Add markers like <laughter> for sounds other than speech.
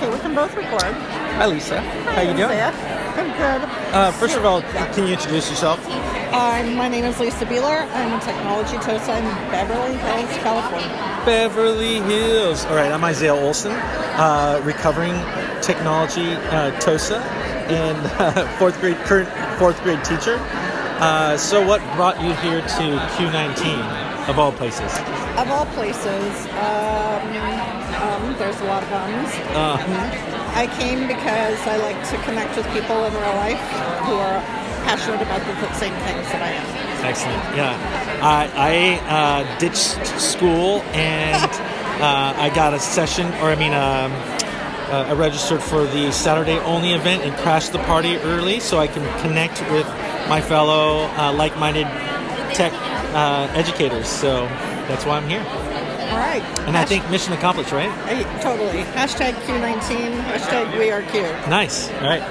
can both record. Hi, Lisa. How you doing? Lisa. I'm good. Uh, first of all, can you introduce yourself? Uh, my name is Lisa Bieler. I'm a technology TOSA in Beverly Hills, California. Beverly Hills. All right, I'm Isaiah Olsen, uh, recovering technology uh, TOSA and uh, <laughs> fourth grade current fourth grade teacher. Uh, so, what brought you here to Cue19 of all places? Of all places, um, there's a lot of ums. Uh, I came because I like to connect with people in real life who are passionate about the same things that I am. Excellent. Yeah, I, I uh, ditched school and <laughs> uh, I got a session, or I mean, um, uh, I registered for the Saturday only event and crashed the party early so I can connect with my fellow uh, like-minded tech uh, educators. So that's why I'm here. All right. And I think mission accomplished, right? Hey, totally. Hashtag Cue19, hashtag we are Cue. Nice. All right.